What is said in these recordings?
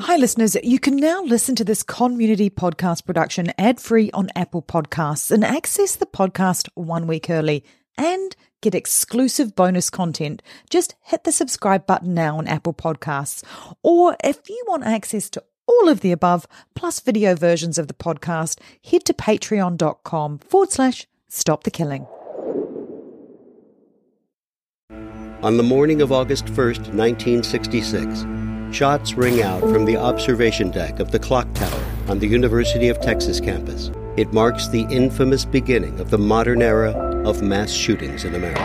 Hi, listeners. You can now listen to this CONmunity podcast production ad free on Apple Podcasts and access the podcast one week early and get exclusive bonus content. Just hit the subscribe button now on Apple Podcasts. Or if you want access to all of the above, plus video versions of the podcast, head to patreon.com forward slash stop the killing. On the morning of August 1st, 1966, shots ring out from the observation deck of the clock tower on the University of Texas campus. It marks the infamous beginning of the modern era of mass shootings in America.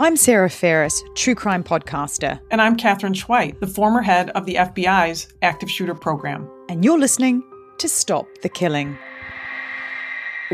I'm Sarah Ferris, true crime podcaster. And I'm Katherine Schweit, the former head of the FBI's active shooter program. And you're listening to Stop the Killing.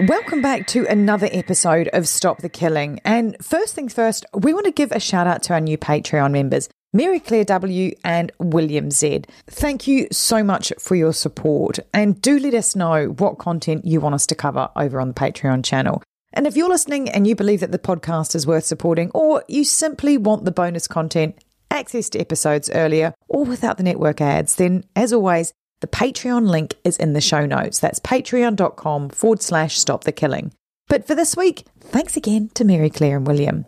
Welcome back to another episode of Stop the Killing. And first things first, we want to give a shout out to our new Patreon members. Mary Claire W. and William Z. Thank you so much for your support and do let us know what content you want us to cover over on the Patreon channel. And if you're listening and you believe that the podcast is worth supporting, or you simply want the bonus content, access to episodes earlier, or without the network ads, then as always, the Patreon link is in the show notes. That's patreon.com forward slash stop the killing. But for this week, thanks again to Mary Claire and William.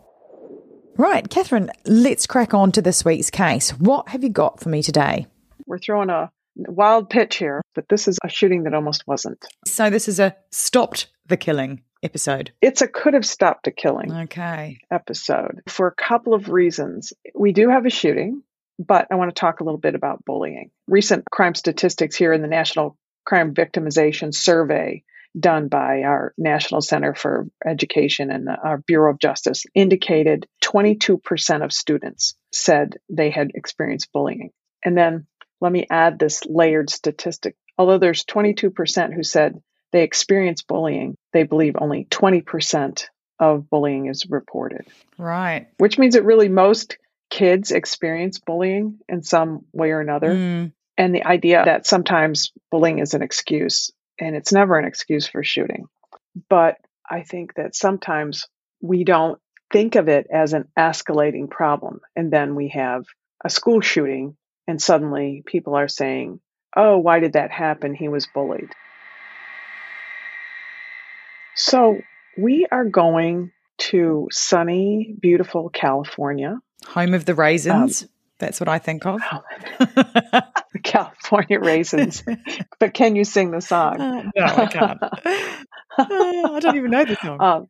Right, Katherine, let's crack on to this week's case. What have you got for me today? We're throwing a wild pitch here, but this is a shooting that almost wasn't. So, this is a stopped the killing episode. It's a could have stopped a killing okay. episode for a couple of reasons. We do have a shooting, but I want to talk a little bit about bullying. Recent crime statistics here in the National Crime Victimization Survey done by our National Center for Education and our Bureau of Justice indicated 22% of students said they had experienced bullying. And then let me add this layered statistic. Although there's 22% who said they experienced bullying, they believe only 20% of bullying is reported. Right. Which means that really most kids experience bullying in some way or another. Mm. And the idea that sometimes bullying is an excuse and it's never an excuse for shooting. But I think that sometimes we don't think of it as an escalating problem. And then we have a school shooting, and suddenly people are saying, oh, why did that happen? He was bullied. So we are going to sunny, beautiful California. Home of the raisins. Um, That's what I think of. California raisins. but can you sing the song? Uh, no, I can't. uh, I don't even know the song. Um,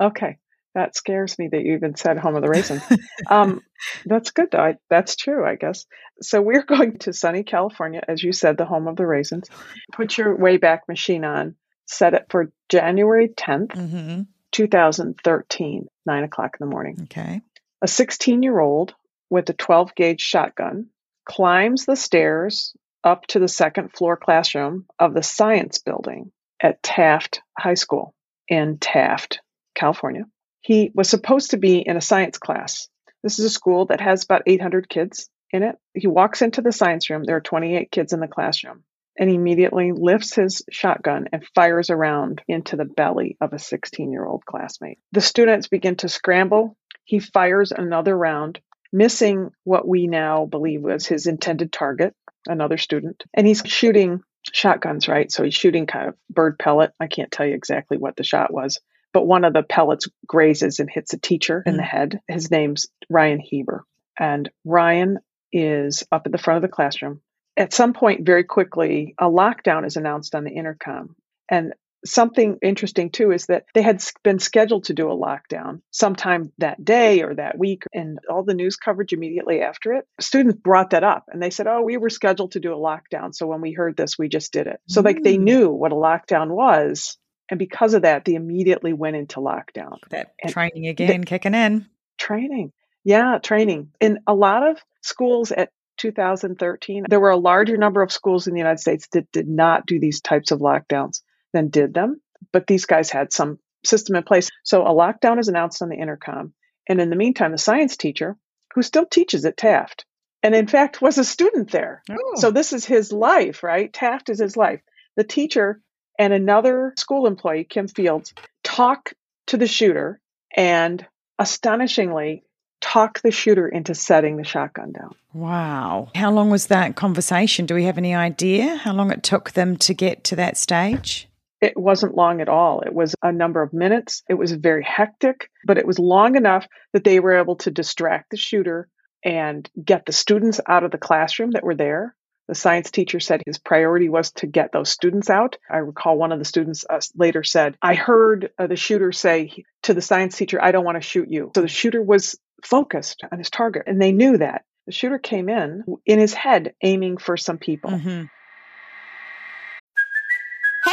okay. That scares me that you even said home of the raisins. um, that's good, though. I, that's true, I guess. So we're going to sunny California, as you said, the home of the raisins. Put your Wayback Machine on. Set it for January 10th, mm-hmm. 2013, 9 o'clock in the morning. Okay. A 16 year old with a 12 gauge shotgun climbs the stairs up to the second floor classroom of the science building at Taft High School in Taft, California. He was supposed to be in a science class. This is a school that has about 800 kids in it. He walks into the science room. There are 28 kids in the classroom. And he immediately lifts his shotgun and fires around into the belly of a 16 year old classmate. The students begin to scramble. He fires another round missing what we now believe was his intended target, another student. And he's shooting shotguns, right? So he's shooting kind of bird pellet. I can't tell you exactly what the shot was, but one of the pellets grazes and hits a teacher in the mm. head. His name's Ryan Heber. And Ryan is up at the front of the classroom. At some point, very quickly, a lockdown is announced on the intercom. And something interesting too is that they had been scheduled to do a lockdown sometime that day or that week and all the news coverage immediately after it. Students brought that up and they said oh we were scheduled to do a lockdown so when we heard this we just did it. So mm. like they mm. knew what a lockdown was and because of that they immediately went into lockdown. That and training again the, kicking in. Training. Yeah training. In a lot of schools at 2013 there were a larger number of schools in the united states that did not do these types of lockdowns than did them. But these guys had some system in place. So a lockdown is announced on the intercom. And in the meantime, the science teacher, who still teaches at Taft, and in fact was a student there. Oh. So this is his life, right? Taft is his life. The teacher and another school employee, Kim Fields, talk to the shooter and astonishingly talk the shooter into setting the shotgun down. Wow. How long was that conversation? Do we have any idea how long it took them to get to that stage? It wasn't long at all. It was a number of minutes. It was very hectic, but it was long enough that they were able to distract the shooter and get the students out of the classroom that were there. The science teacher said his priority was to get those students out. I recall one of the students uh, later said, I heard uh, the shooter say to the science teacher, I don't want to shoot you. So the shooter was focused on his target, and they knew that. The shooter came in in his head aiming for some people. Mm-hmm.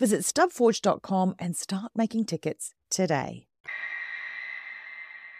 Visit stubforge.com and start making tickets today.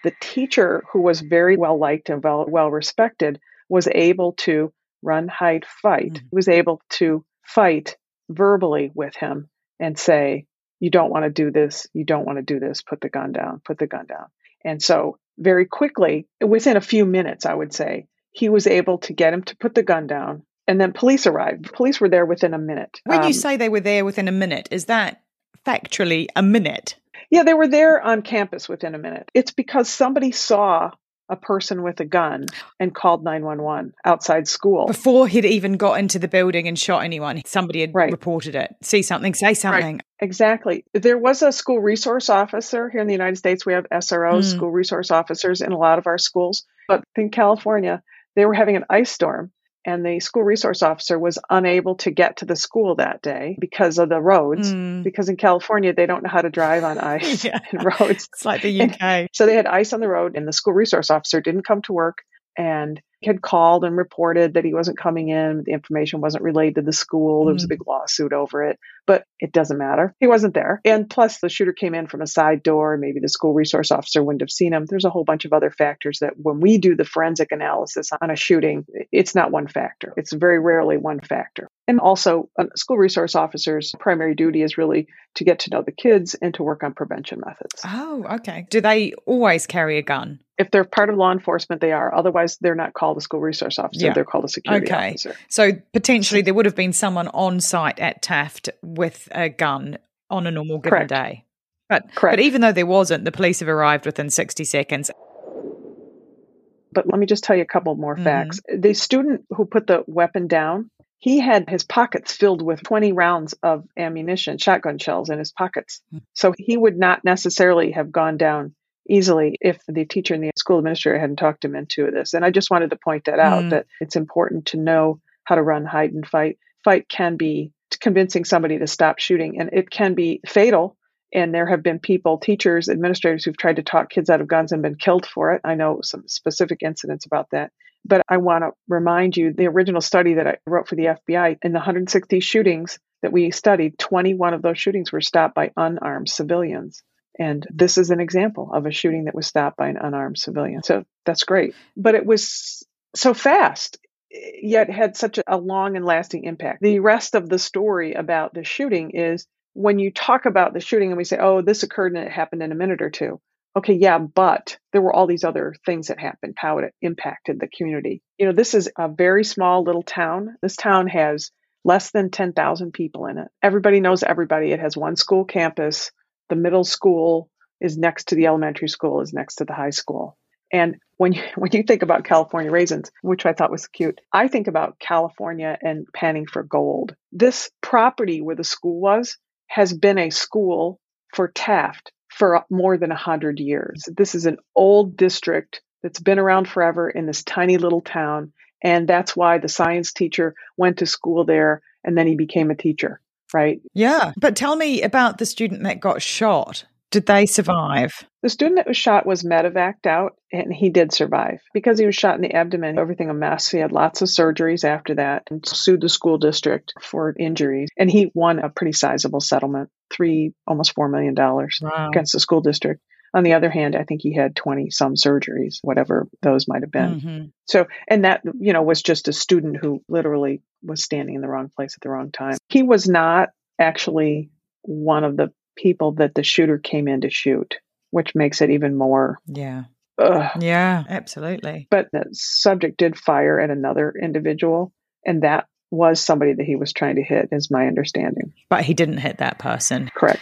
The teacher, who was very well liked and well, well respected, was able to run, hide, fight, mm-hmm. was able to fight verbally with him and say, You don't want to do this. You don't want to do this. Put the gun down. Put the gun down. And so, very quickly, within a few minutes, I would say, he was able to get him to put the gun down. And then police arrived. Police were there within a minute. When um, you say they were there within a minute, is that factually a minute? Yeah, they were there on campus within a minute. It's because somebody saw a person with a gun and called 911 outside school. Before he'd even got into the building and shot anyone, somebody had right. reported it. See something, say something. Right. Exactly. There was a school resource officer here in the United States. We have SROs, mm. school resource officers in a lot of our schools. But in California, they were having an ice storm and the school resource officer was unable to get to the school that day because of the roads. Mm. Because in California, they don't know how to drive on ice yeah. and roads. It's like the UK. And so they had ice on the road, and the school resource officer didn't come to work. And had called and reported that he wasn't coming in. The information wasn't relayed to the school. There was a mm. big lawsuit over it, but it doesn't matter. He wasn't there. And plus, the shooter came in from a side door. Maybe the school resource officer wouldn't have seen him. There's a whole bunch of other factors that when we do the forensic analysis on a shooting, it's not one factor. It's very rarely one factor. And also, a school resource officer's primary duty is really to get to know the kids and to work on prevention methods. Oh, okay. Do they always carry a gun? If they're part of law enforcement, they are. Otherwise, they're not called a school resource officer. Yeah. They're called a security okay. officer. So potentially there would have been someone on site at Taft with a gun on a normal given Correct. day. But, Correct. but even though there wasn't, the police have arrived within 60 seconds. But let me just tell you a couple more mm-hmm. facts. The student who put the weapon down, he had his pockets filled with 20 rounds of ammunition, shotgun shells in his pockets. Mm-hmm. So he would not necessarily have gone down easily if the teacher and the school administrator hadn't talked him into this. And I just wanted to point that out mm. that it's important to know how to run, hide, and fight. Fight can be convincing somebody to stop shooting, and it can be fatal. And there have been people, teachers, administrators who've tried to talk kids out of guns and been killed for it. I know some specific incidents about that. But I want to remind you the original study that I wrote for the FBI in the 160 shootings that we studied, 21 of those shootings were stopped by unarmed civilians. And this is an example of a shooting that was stopped by an unarmed civilian. So that's great. But it was so fast, yet had such a long and lasting impact. The rest of the story about the shooting is when you talk about the shooting and we say, oh, this occurred and it happened in a minute or two. Okay, yeah, but there were all these other things that happened, how it impacted the community. You know, this is a very small little town. This town has less than 10,000 people in it. Everybody knows everybody. It has one school campus. The middle school is next to the elementary school, is next to the high school. And when you, when you think about California raisins, which I thought was cute, I think about California and panning for gold. This property where the school was has been a school for Taft for more than 100 years. This is an old district that's been around forever in this tiny little town. And that's why the science teacher went to school there and then he became a teacher, right? Yeah. But tell me about the student that got shot. Did they survive? The student that was shot was medevaced out and he did survive. Because he was shot in the abdomen, everything a mess. He had lots of surgeries after that and sued the school district for injuries. And he won a pretty sizable settlement, three, almost $4 million wow. against the school district. On the other hand, I think he had 20 some surgeries, whatever those might have been. Mm-hmm. So, and that, you know, was just a student who literally was standing in the wrong place at the wrong time. He was not actually one of the people that the shooter came in to shoot, which makes it even more. Yeah. Ugh. Yeah, absolutely. But the subject did fire at another individual, and that was somebody that he was trying to hit, is my understanding. But he didn't hit that person. Correct.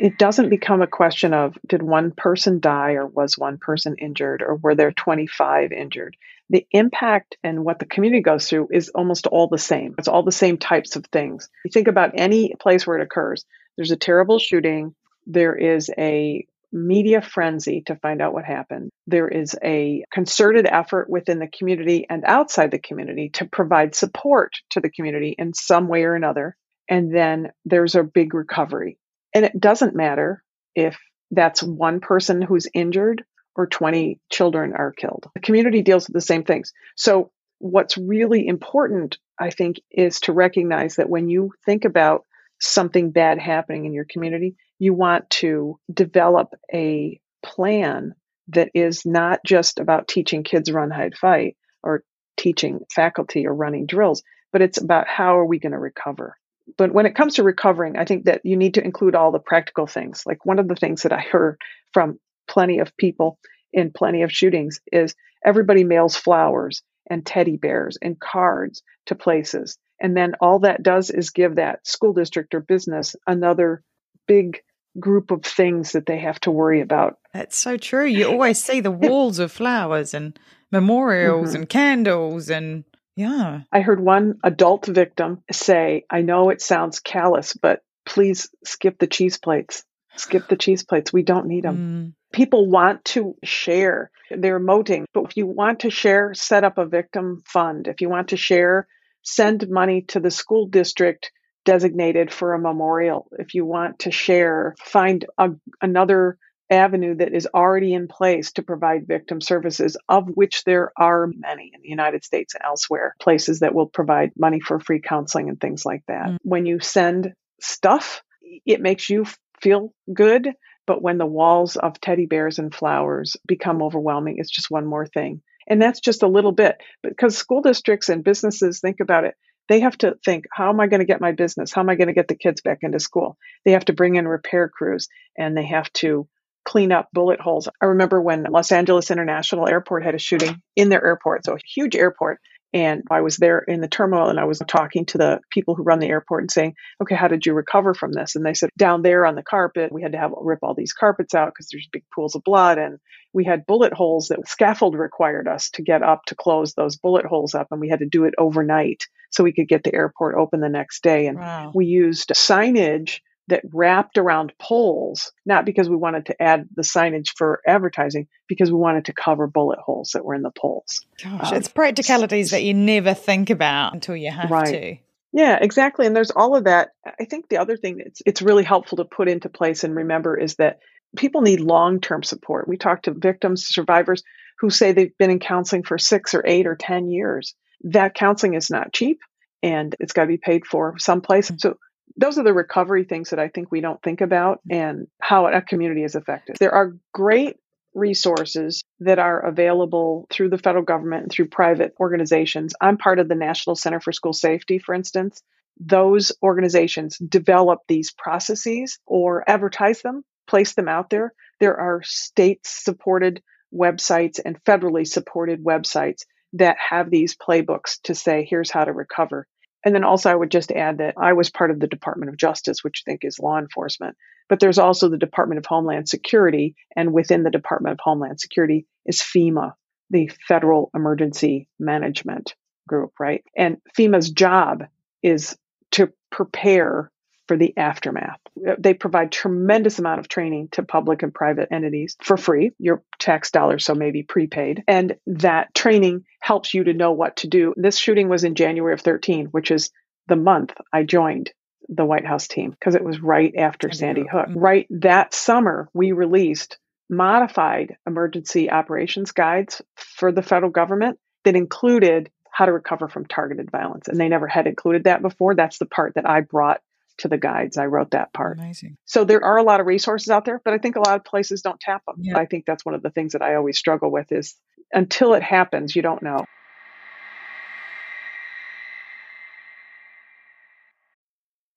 It doesn't become a question of did one person die or was one person injured or were there 25 injured? the impact and what the community goes through is almost all the same. It's all the same types of things. You think about any place where it occurs. There's a terrible shooting. There is a media frenzy to find out what happened. There is a concerted effort within the community and outside the community to provide support to the community in some way or another. And then there's a big recovery. And it doesn't matter if that's one person who's injured or 20 children are killed. The community deals with the same things. So, what's really important, I think, is to recognize that when you think about something bad happening in your community, you want to develop a plan that is not just about teaching kids run, hide, fight or teaching faculty or running drills, but it's about how are we going to recover. But when it comes to recovering, I think that you need to include all the practical things. Like one of the things that I heard from plenty of people in plenty of shootings is everybody mails flowers and teddy bears and cards to places. And then all that does is give that school district or business another big group of things that they have to worry about. That's so true. You always see the walls of flowers and memorials mm-hmm. and candles and yeah. I heard one adult victim say, I know it sounds callous, but please skip the cheese plates. Skip the cheese plates. We don't need them. Mm people want to share. They're emoting. But if you want to share, set up a victim fund. If you want to share, send money to the school district designated for a memorial. If you want to share, find a, another avenue that is already in place to provide victim services, of which there are many in the United States and elsewhere, places that will provide money for free counseling and things like that. Mm. When you send stuff, it makes you feel good but when the walls of teddy bears and flowers become overwhelming, it's just one more thing. And that's just a little bit because school districts and businesses think about it. They have to think, how am I going to get my business? How am I going to get the kids back into school? They have to bring in repair crews and they have to clean up bullet holes. I remember when Los Angeles International Airport had a shooting in their airport, so a huge airport, and I was there in the terminal and I was talking to the people who run the airport and saying, okay, how did you recover from this? And they said, down there on the carpet, we had to have rip all these carpets out because there's big pools of blood. And we had bullet holes that scaffold required us to get up to close those bullet holes up. And we had to do it overnight so we could get the airport open the next day. And wow. we used signage that wrapped around poles, not because we wanted to add the signage for advertising, because we wanted to cover bullet holes that were in the poles. Gosh, um, it's practicalities that you never think about until you have right. to. Yeah, exactly. And there's all of that. I think the other thing that's it's really helpful to put into place and remember is that people need long-term support. We talk to victims, survivors who say they've been in counseling for 6 or 8 or 10 years. That counseling is not cheap and it's got to be paid for someplace. Mm-hmm. So those are the recovery things that I think we don't think about mm. and how a community is affected. There are great resources that are available through the federal government and through private organizations. I'm part of the National Center for School Safety, for instance. Those organizations develop these processes or advertise them, place them out there. There are state supported websites and federally supported websites that have these playbooks to say, here's how to recover. And then also, I would just add that I was part of the Department of Justice, which I think is law enforcement. But there's also the Department of Homeland Security. And within the Department of Homeland Security is FEMA, the Federal Emergency Management Group, right? And FEMA's job is to prepare for the aftermath. Uh, they provide tremendous amount of training to public and private entities for free, your tax dollars, so maybe prepaid. And that training helps you to know what to do. This shooting was in January of 13, which is the month I joined the White House team because it was right after Sandy Hook. Mm. Right that summer, we released modified emergency operations guides for the federal government that included how to recover from targeted violence. And they never had included that before. That's the part that I brought to the guides. I wrote that part. Amazing. So there are a lot of resources out there, but I think a lot of places don't tap them. Yeah. I think that's one of the things that I always struggle with is until it happens, you don't know.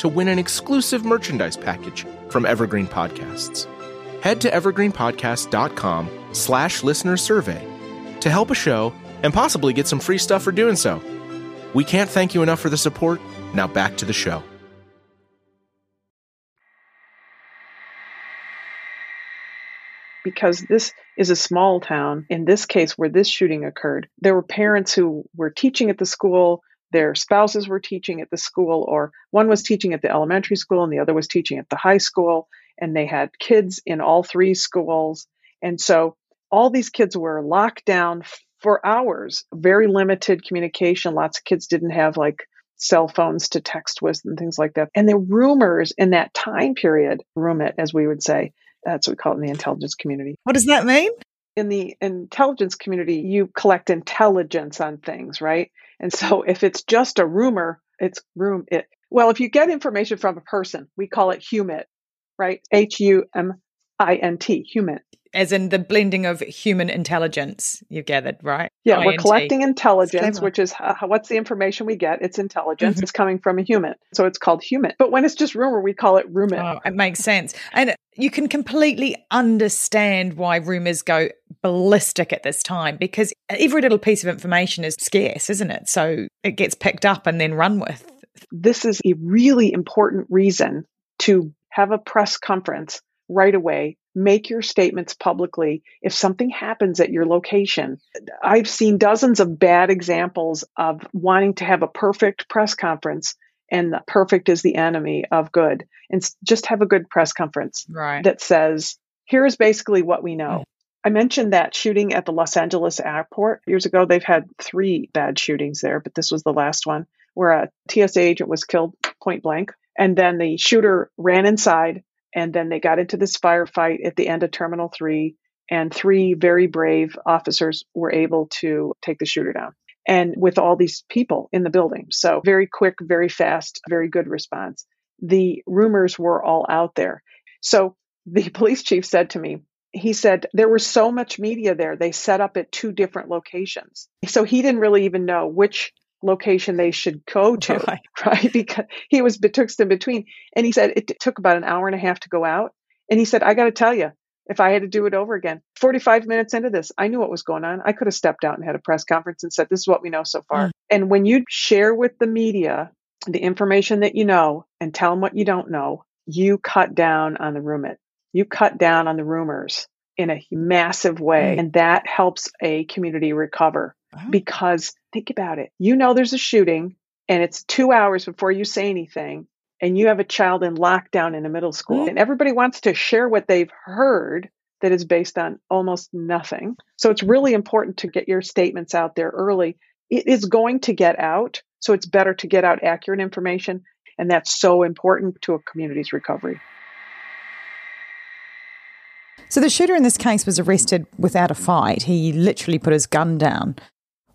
to win an exclusive merchandise package from Evergreen Podcasts. Head to evergreenpodcast.com slash listener survey to help a show and possibly get some free stuff for doing so. We can't thank you enough for the support. Now back to the show. because this is a small town. In this case, where this shooting occurred, there were parents who were teaching at the school, their spouses were teaching at the school, or one was teaching at the elementary school and the other was teaching at the high school, and they had kids in all three schools. And so all these kids were locked down for hours, very limited communication. Lots of kids didn't have like cell phones to text with and things like that. And the rumors in that time period, room it, as we would say, that's what we call it in the intelligence community. What does that mean? In the intelligence community, you collect intelligence on things, right? And so if it's just a rumor, it's room it. Well, if you get information from a person, we call it HUMINT, right? H U M I N T, human. As in the blending of human intelligence you've gathered, right? Yeah, we're collecting intelligence, which is uh, what's the information we get? It's intelligence. Mhm. It's coming from a human. So it's called human. But when it's just rumor, we call it rumit. Oh, it makes sense. And you can completely understand why rumors go ballistic at this time because every little piece of information is scarce, isn't it? So it gets picked up and then run with. this is a really important reason to have a press conference right away. Make your statements publicly. If something happens at your location, I've seen dozens of bad examples of wanting to have a perfect press conference, and the perfect is the enemy of good. And just have a good press conference Right. that says, here's basically what we know. Mm. I mentioned that shooting at the Los Angeles airport years ago. They've had three bad shootings there, but this was the last one where a TSA agent was killed point blank. And then the shooter ran inside, and then they got into this firefight at the end of Terminal 3. And three very brave officers were able to take the shooter down. And with all these people in the building. So, very quick, very fast, very good response. The rumors were all out there. So, the police chief said to me, he said there was so much media there, they set up at two different locations. So he didn't really even know which location they should go to, Right. right? Because he was betwixt and between. And he said it took about an hour and a half to go out. And he said, I got to tell you, if I had to do it over again, 45 minutes into this, I knew what was going on. I could have stepped out and had a press conference and said, This is what we know so far. Mm. And when you share with the media the information that you know and tell them what you don't know, you cut down on the rumor. You cut down on the rumors in a massive way. Mm. And that helps a community recover Wow. because think about it. You know there's a shooting and it's two hours before you say anything, and you have a child in lockdown in a middle school, Mm. and everybody wants to share what they've heard that is based on almost nothing. So it's really important to get your statements out there early. It is going to get out, so it's better to get out accurate information, and that's so important to a community's recovery. So the shooter in this case was arrested without a fight. He literally put his gun down.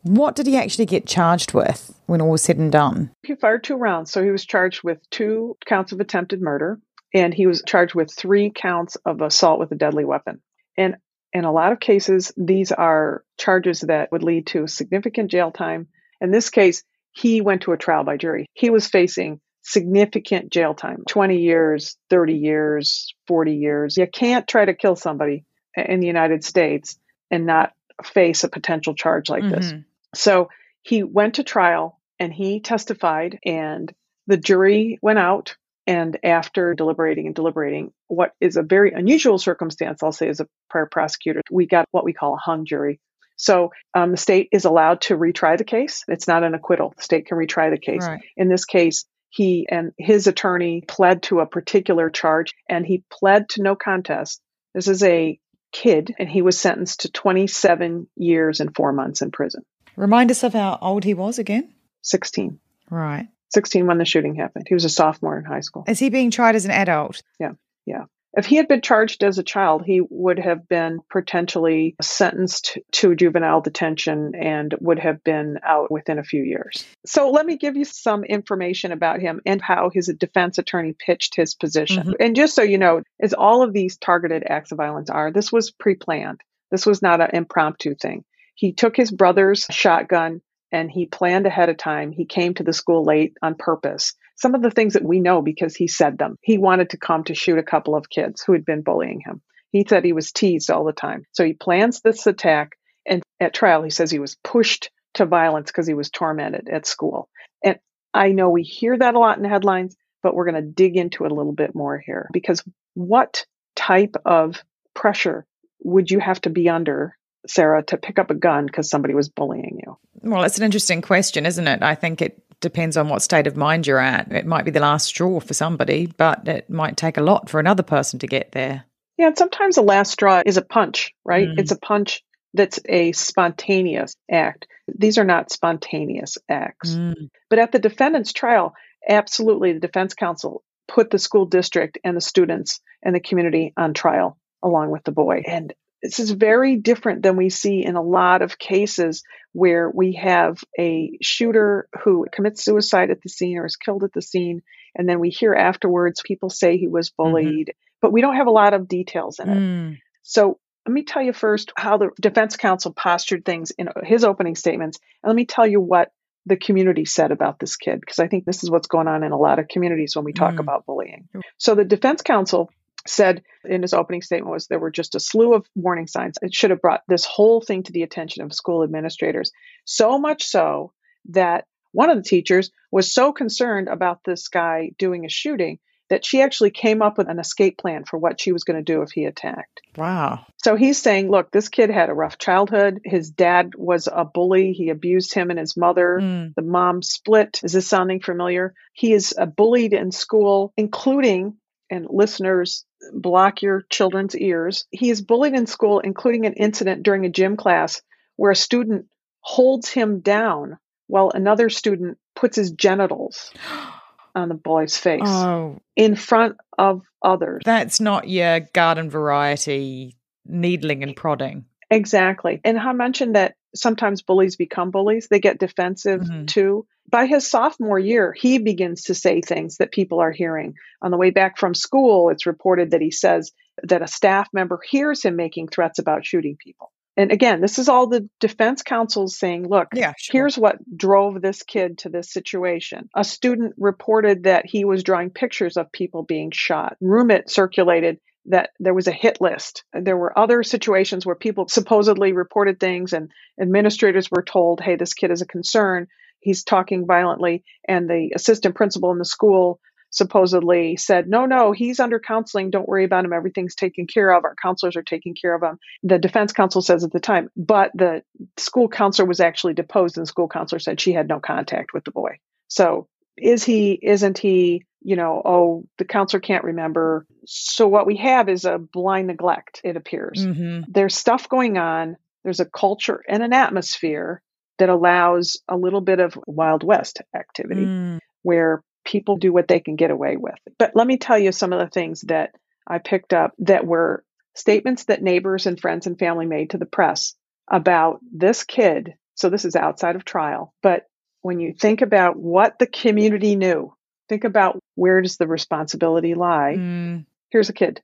What did he actually get charged with when all was said and done? He fired two rounds, so he was charged with two counts of attempted murder, and he was charged with three counts of assault with a deadly weapon. And in a lot of cases, these are charges that would lead to significant jail time. In this case, he went to a trial by jury. He was facing significant jail time 20 years, 30 years, 40 years. You can't try to kill somebody in the United States and not face a potential charge like this. Mm-hmm. So he went to trial and he testified, and the jury went out. And after deliberating and deliberating, what is a very unusual circumstance, I'll say as a prior prosecutor, we got what we call a hung jury. So um, the state is allowed to retry the case. It's not an acquittal. The state can retry the case. Right. In this case, he and his attorney pled to a particular charge and he pled to no contest. This is a kid and he was sentenced to 27 years and four months in prison. Remind us of how old he was again. 16. Right. 16 when the shooting happened. He was a sophomore in high school. Is he being tried as an adult? Yeah. Yeah. If he had been charged as a child, he would have been potentially sentenced to juvenile detention and would have been out within a few years. So let me give you some information about him and how his defense attorney pitched his position. Mm-hmm. And just so you know, as all of these targeted acts of violence are, this was pre-planned. This was not an impromptu thing. He took his brother's shotgun and he planned ahead of time. He came to the school late on purpose. Some of the things that we know because he said them. He wanted to come to shoot a couple of kids who had been bullying him. He said he was teased all the time. So he plans this attack. And at trial, he says he was pushed to violence because he was tormented at school. And I know we hear that a lot in the headlines, but we're going to dig into it a little bit more here because what type of pressure would you have to be under, Sarah, to pick up a gun because somebody was bullying you? Well, it's an interesting question, isn't it? I think it depends on what state of mind you're at. It might be the last straw for somebody, but it might take a lot for another person to get there. Yeah, and sometimes the last straw is a punch, right? Mm. It's a punch that's a spontaneous act. These are not spontaneous acts. Mm. But at the defendant's trial, absolutely, the defense counsel put the school district and the students and the community on trial along with the boy. And this is very different than we see in a lot of cases where we have a shooter who commits suicide at the scene or is killed at the scene. And then we hear afterwards people say he was bullied, but we don't have a lot of details in it. Mm. So let me tell you first how the defense counsel postured things in his opening statements. And let me tell you what the community said about this kid, because I think this is what's going on in a lot of communities when we talk Mm. about bullying. So the defense counsel said in his opening statement was there were just a slew of warning signs. It should have brought this whole thing to the attention of school administrators. So much so that one of the teachers was so concerned about this guy doing a shooting that she actually came up with an escape plan for what she was going to do if he attacked. Wow. So he's saying, look, this kid had a rough childhood. His dad was a bully. He abused him and his mother. Mm. The mom split. Is this sounding familiar? He is bullied in school, including, and listeners, block your children's ears. He is bullied in school, including an incident during a gym class where a student holds him down while another student puts his genitals on the boy's face Oh, in front of others. that's not your garden variety needling and prodding. Exactly. And I mentioned that sometimes bullies become bullies. They get defensive Mhm. too. By his sophomore year, he begins to say things that people are hearing. On the way back from school, it's reported that he says that a staff member hears him making threats about shooting people. And again, this is all the defense counsel saying, look, Yeah, sure. here's what drove this kid to this situation. A student reported that he was drawing pictures of people being shot. Rumit circulated that there was a hit list. There were other situations where people supposedly reported things and administrators were told, hey, this kid is a concern. He's talking violently. And the assistant principal in the school supposedly said, no, no, he's under counseling. Don't worry about him. Everything's taken care of. Our counselors are taking care of him. The defense counsel says at the time, but the school counselor was actually deposed and the school counselor said she had no contact with the boy. So is he, isn't he, you know, oh, the counselor can't remember. So what we have is a blind neglect, it appears. hmm There's stuff going on. There's a culture and an atmosphere that allows a little bit of Wild West activity Mm. where people do what they can get away with. But let me tell you some of the things that I picked up that were statements that neighbors and friends and family made to the press about this kid. So this is outside of trial, but when you think about what the community knew, think about where does the responsibility lie? Mm. Here's a kid.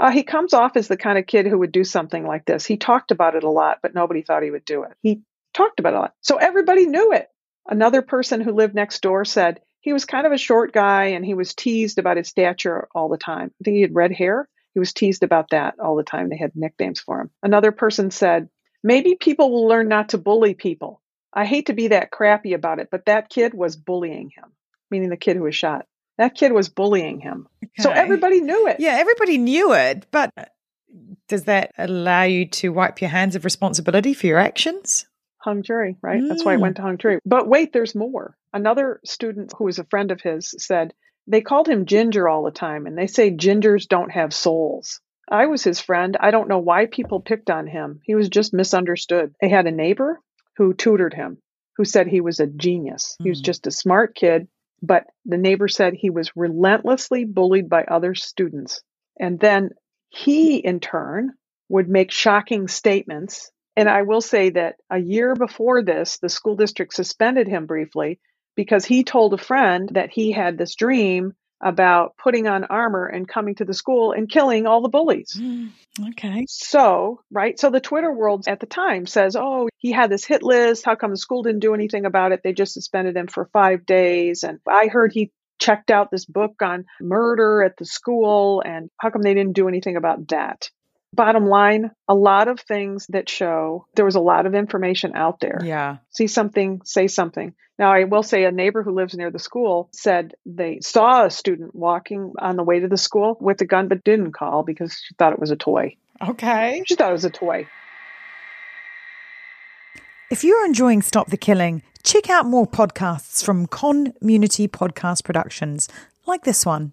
Uh, he comes off as the kind of kid who would do something like this. He talked about it a lot, but nobody thought he would do it. He talked about it a lot. So everybody knew it. Another person who lived next door said he was kind of a short guy and he was teased about his stature all the time. I think he had red hair. He was teased about that all the time. They had nicknames for him. Another person said, maybe people will learn not to bully people. I hate to be that crappy about it, but that kid was bullying him, meaning the kid who was shot. That kid was bullying him. So everybody knew it. Yeah, everybody knew it, but does that allow you to wipe your hands of responsibility for your actions? hung jury, right? That's why it Mm. went to hung jury. But wait, there's more. Another student who was a friend of his said they called him Ginger all the time, and they say gingers don't have souls. I was his friend. I don't know why people picked on him. He was just misunderstood. They had a neighbor who tutored him, who said he was a genius. He was Mm. just a smart kid, but the neighbor said he was relentlessly bullied by other students. And then he, in turn, would make shocking statements and I will say that a year before this, the school district suspended him briefly because he told a friend that he had this dream about putting on armor and coming to the school and killing all the bullies. Mm, okay. So, right, so the Twitter world at the time says, oh, he had this hit list. How come the school didn't do anything about it? They just suspended him for five days. And I heard he checked out this book on murder at the school. And how come they didn't do anything about that? Bottom line, a lot of things that show there was a lot of information out there Yeah. see something, say something. Now, I will say a neighbor who lives near the school said they saw a student walking on the way to the school with a gun, but didn't call because she thought it was a toy. Okay. She thought it was a toy. If you're enjoying Stop the Killing, check out more podcasts from CONmunity Podcast Productions, like this one.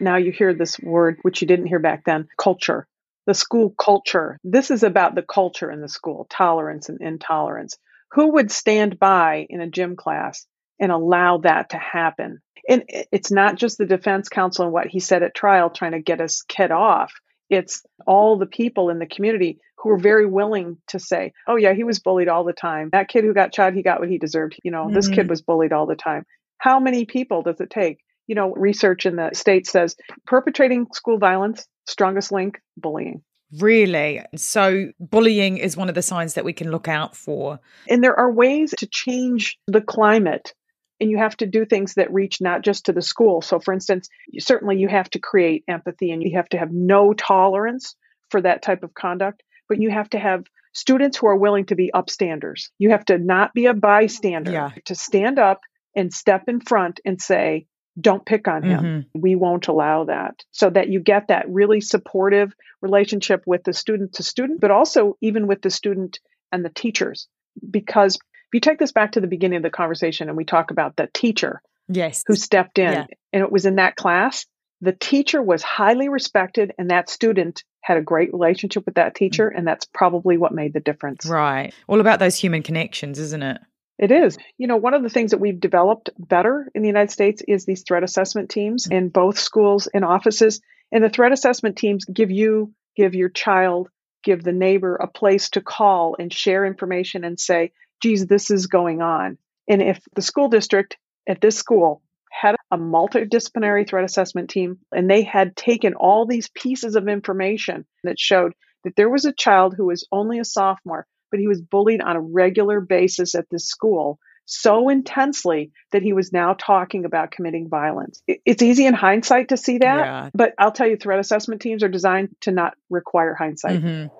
Now you hear this word, which you didn't hear back then culture. The school culture. This is about the culture in the school, tolerance and intolerance. Who would stand by in a gym class and allow that to happen? And it's not just the defense counsel and what he said at trial trying to get us kid off. It's all the people in the community who are very willing to say, oh, yeah, he was bullied all the time. That kid who got shot, he got what he deserved. You know, this kid mm-hmm. was bullied all the time. How many people does it take? You know, research in the state says perpetrating school violence, strongest link, bullying. Really? So, bullying is one of the signs that we can look out for. And there are ways to change the climate. And you have to do things that reach not just to the school. So, for instance, certainly you have to create empathy and you have to have no tolerance for that type of conduct, but you have to have students who are willing to be upstanders. You have to not be a bystander, Yeah. to stand up and step in front and say, don't pick on him. Mm-hmm. We won't allow that. So that you get that really supportive relationship with the student to student, but also even with the student and the teachers. Because if you take this back to the beginning of the conversation and we talk about the teacher Yes. who stepped in Yeah. and it was in that class, the teacher was highly respected and that student had a great relationship with that teacher. And that's probably what made the difference. Right. All about those human connections, isn't it? It is. You know, one of the things that we've developed better in the United States is these threat assessment teams mm-hmm. in both schools and offices. And the threat assessment teams give you, give your child, give the neighbor a place to call and share information and say, geez, this is going on. And if the school district at this school had a multidisciplinary threat assessment team and they had taken all these pieces of information that showed that there was a child who was only a sophomore but he was bullied on a regular basis at this school so intensely that he was now talking about committing violence. It's easy in hindsight to see that, Yeah. but I'll tell you, threat assessment teams are designed to not require hindsight. Mhm.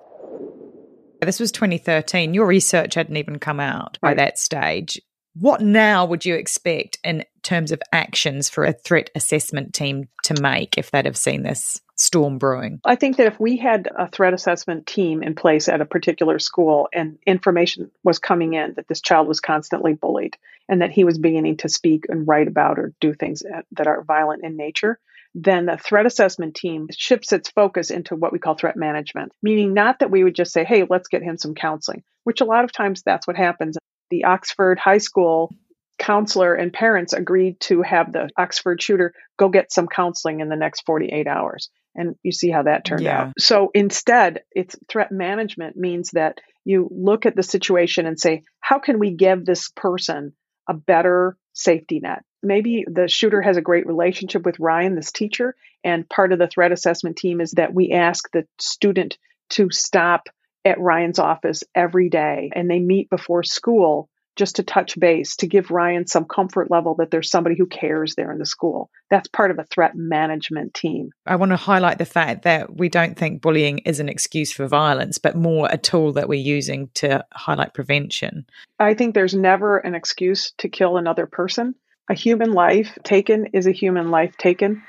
This was 2013. Your research hadn't even come out by Right. that stage. What now would you expect in terms of actions for a threat assessment team to make if they'd have seen this storm brewing? I think that if we had a threat assessment team in place at a particular school and information was coming in that this child was constantly bullied and that he was beginning to speak and write about or do things that- are violent in nature, then the threat assessment team shifts its focus into what we call threat management, meaning not that we would just say, hey, let's get him some counseling, which a lot of times that's what happens. The Oxford High School counselor and parents agreed to have the Oxford shooter go get some counseling in the next 48 hours. And you see how that turned Yeah. out. So instead, it's threat management means that you look at the situation and say, how can we give this person a better safety net? Maybe the shooter has a great relationship with Ryan, this teacher, and part of the threat assessment team is that we ask the student to stop at Ryan's office every day and they meet before school just to touch base to give Ryan some comfort level that there's somebody who cares there in the school. That's part of a threat management team. I want to highlight the fact that we don't think bullying is an excuse for violence, but more a tool that we're using to highlight prevention. I think there's never an excuse to kill another person. A human life taken is a human life taken.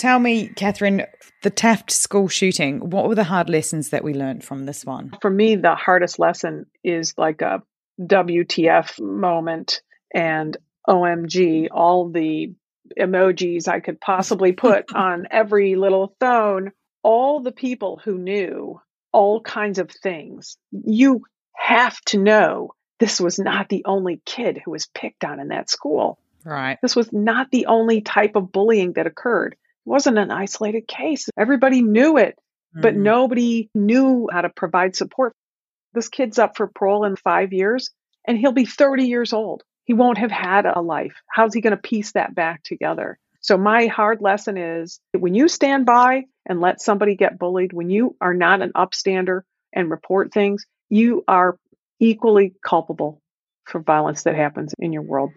Tell me, Katherine, the Taft school shooting, what were the hard lessons that we learned from this one? For me, the hardest lesson is like a WTF moment and OMG, all the emojis I could possibly put on every little phone. All the people who knew all kinds of things. You have to know this was not the only kid who was picked on in that school. Right. This was not the only type of bullying that occurred. Wasn't an isolated case. Everybody knew it, but Mhm. nobody knew how to provide support. This kid's up for parole in five years and he'll be 30 years old. He won't have had a life. How's he going to piece that back together? So, my hard lesson is when you stand by and let somebody get bullied, when you are not an upstander and report things, you are equally culpable for violence that happens in your world.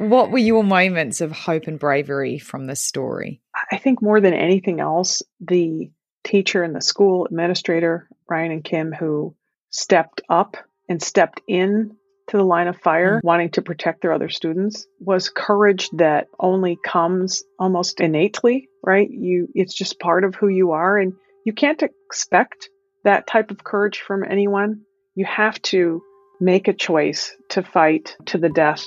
What were your moments of hope and bravery from this story? I think more than anything else, the teacher and the school administrator, Ryan and Kim, who stepped up and stepped in to the line of fire, mm. wanting to protect their other students, was courage that only comes almost innately, right? You it's just part of who you are and you can't expect that type of courage from anyone. You have to make a choice to fight to the death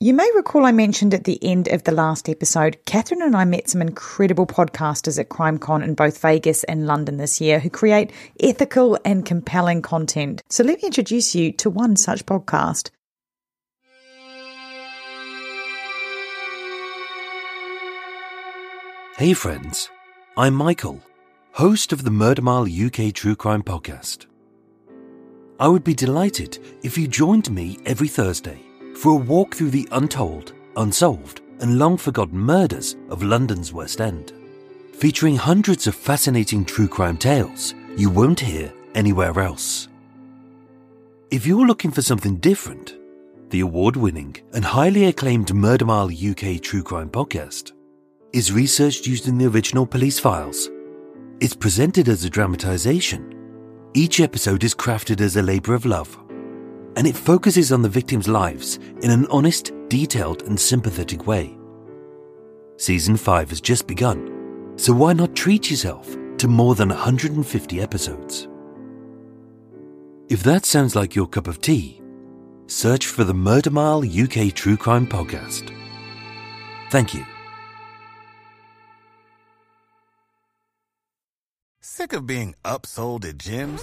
You may recall I mentioned at the end of the last episode, Katherine and I met some incredible podcasters at CrimeCon in both Vegas and London this year who create ethical and compelling content. So let me introduce you to one such podcast. Hey friends, I'm Michael, host of the Murder Mile UK True Crime Podcast. I would be delighted if you joined me every Thursday for a walk through the untold, unsolved, and long forgotten murders of London's West End, featuring hundreds of fascinating true crime tales you won't hear anywhere else. If you're looking for something different, the award winning and highly acclaimed Murder Mile UK True Crime podcast is researched using the original police files. It's presented as a dramatization. Each episode is crafted as a labour of love and it focuses on the victims' lives in an honest, detailed, and sympathetic way. Season 5 has just begun, so why not treat yourself to more than 150 episodes? If that sounds like your cup of tea, search for the Murder Mile UK True Crime Podcast. Thank you. Sick of being upsold at gyms?